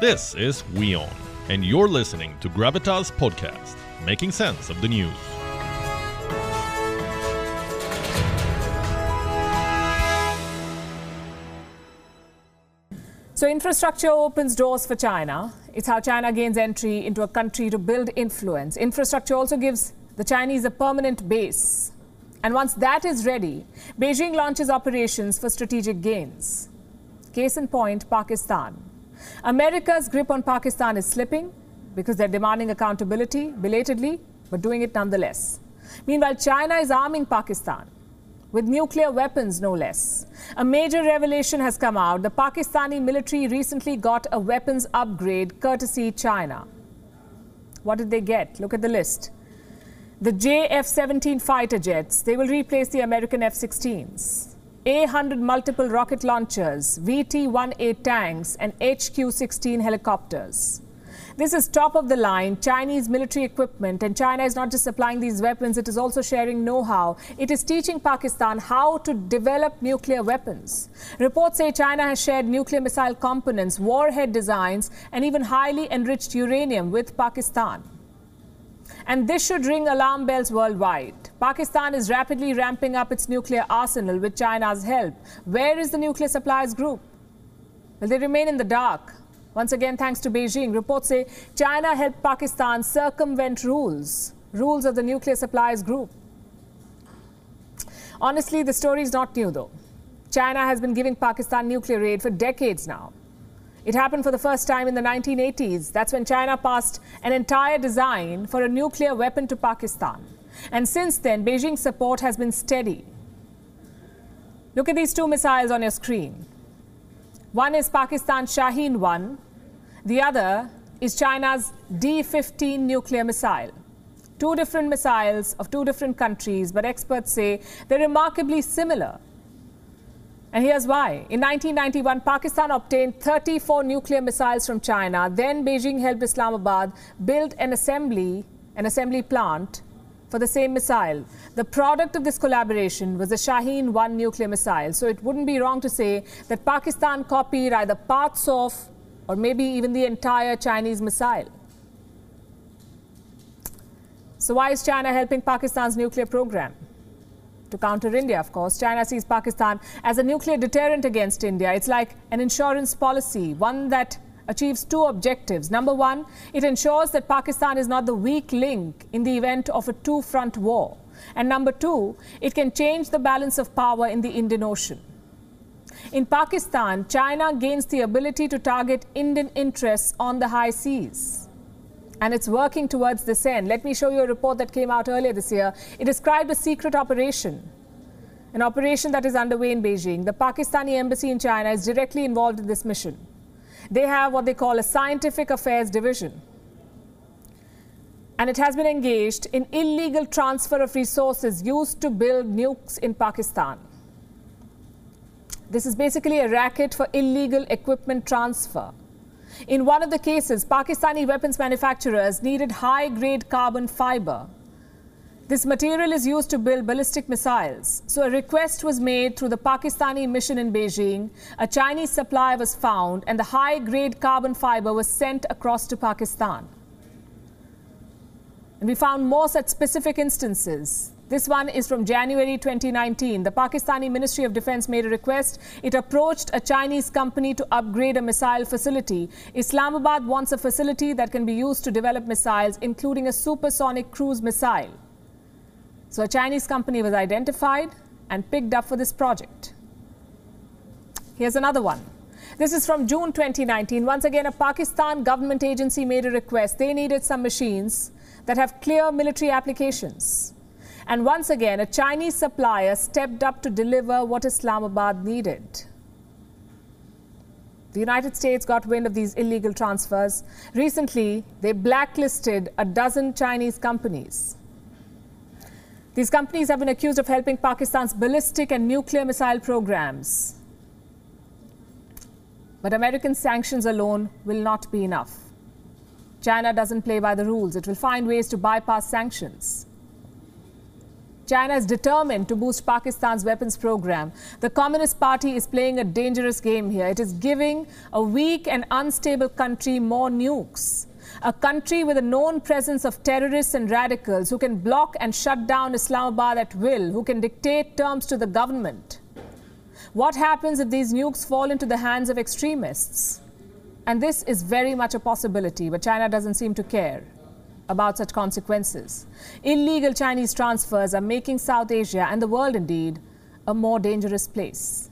This is WION, and you're listening to Gravitas Podcast, making sense of the news. So, infrastructure opens doors for China. It's how China gains entry into a country to build influence. Infrastructure also gives the Chinese a permanent base. And once that is ready, Beijing launches operations for strategic gains. Case in point, Pakistan. America's grip on Pakistan is slipping because they're demanding accountability belatedly, but doing it nonetheless. Meanwhile, China is arming Pakistan with nuclear weapons, no less. A major revelation has come out. The Pakistani military recently got a weapons upgrade courtesy China. What did they get? Look at the list. The JF 17 fighter jets, they will replace the American F 16s. A100 multiple rocket launchers, VT 1A tanks, and HQ 16 helicopters. This is top of the line Chinese military equipment, and China is not just supplying these weapons, it is also sharing know how. It is teaching Pakistan how to develop nuclear weapons. Reports say China has shared nuclear missile components, warhead designs, and even highly enriched uranium with Pakistan. And this should ring alarm bells worldwide. Pakistan is rapidly ramping up its nuclear arsenal with China's help. Where is the nuclear suppliers group? Will they remain in the dark? Once again, thanks to Beijing, reports say China helped Pakistan circumvent rules, rules of the nuclear suppliers group. Honestly, the story is not new though. China has been giving Pakistan nuclear aid for decades now. It happened for the first time in the 1980s. That's when China passed an entire design for a nuclear weapon to Pakistan. And since then, Beijing's support has been steady. Look at these two missiles on your screen. One is Pakistan's Shaheen 1, the other is China's D 15 nuclear missile. Two different missiles of two different countries, but experts say they're remarkably similar. And here's why. In 1991, Pakistan obtained 34 nuclear missiles from China. Then Beijing helped Islamabad build an assembly, an assembly plant for the same missile. The product of this collaboration was the Shaheen 1 nuclear missile. So it wouldn't be wrong to say that Pakistan copied either parts of or maybe even the entire Chinese missile. So why is China helping Pakistan's nuclear program? To counter India, of course. China sees Pakistan as a nuclear deterrent against India. It's like an insurance policy, one that achieves two objectives. Number one, it ensures that Pakistan is not the weak link in the event of a two front war. And number two, it can change the balance of power in the Indian Ocean. In Pakistan, China gains the ability to target Indian interests on the high seas. And it's working towards this end. Let me show you a report that came out earlier this year. It described a secret operation, an operation that is underway in Beijing. The Pakistani embassy in China is directly involved in this mission. They have what they call a scientific affairs division. And it has been engaged in illegal transfer of resources used to build nukes in Pakistan. This is basically a racket for illegal equipment transfer. In one of the cases, Pakistani weapons manufacturers needed high grade carbon fiber this material is used to build ballistic missiles. So a request was made through the Pakistani mission in Beijing. A Chinese supply was found, and the high grade carbon fiber was sent across to Pakistan. And we found more such specific instances. This one is from January 2019. The Pakistani Ministry of Defense made a request. It approached a Chinese company to upgrade a missile facility. Islamabad wants a facility that can be used to develop missiles, including a supersonic cruise missile. So a Chinese company was identified and picked up for this project. Here's another one. This is from June 2019. Once again, a Pakistan government agency made a request. They needed some machines that have clear military applications. And once again, a Chinese supplier stepped up to deliver what Islamabad needed. The United States got wind of these illegal transfers. Recently, they blacklisted a dozen Chinese companies. These companies have been accused of helping Pakistan's ballistic and nuclear missile programs. But American sanctions alone will not be enough. China doesn't play by the rules, it will find ways to bypass sanctions. China is determined to boost Pakistan's weapons program. The Communist Party is playing a dangerous game here. It is giving a weak and unstable country more nukes. A country with a known presence of terrorists and radicals who can block and shut down Islamabad at will, who can dictate terms to the government. What happens if these nukes fall into the hands of extremists? And this is very much a possibility, but China doesn't seem to care about such consequences. Illegal Chinese transfers are making South Asia and the world indeed a more dangerous place.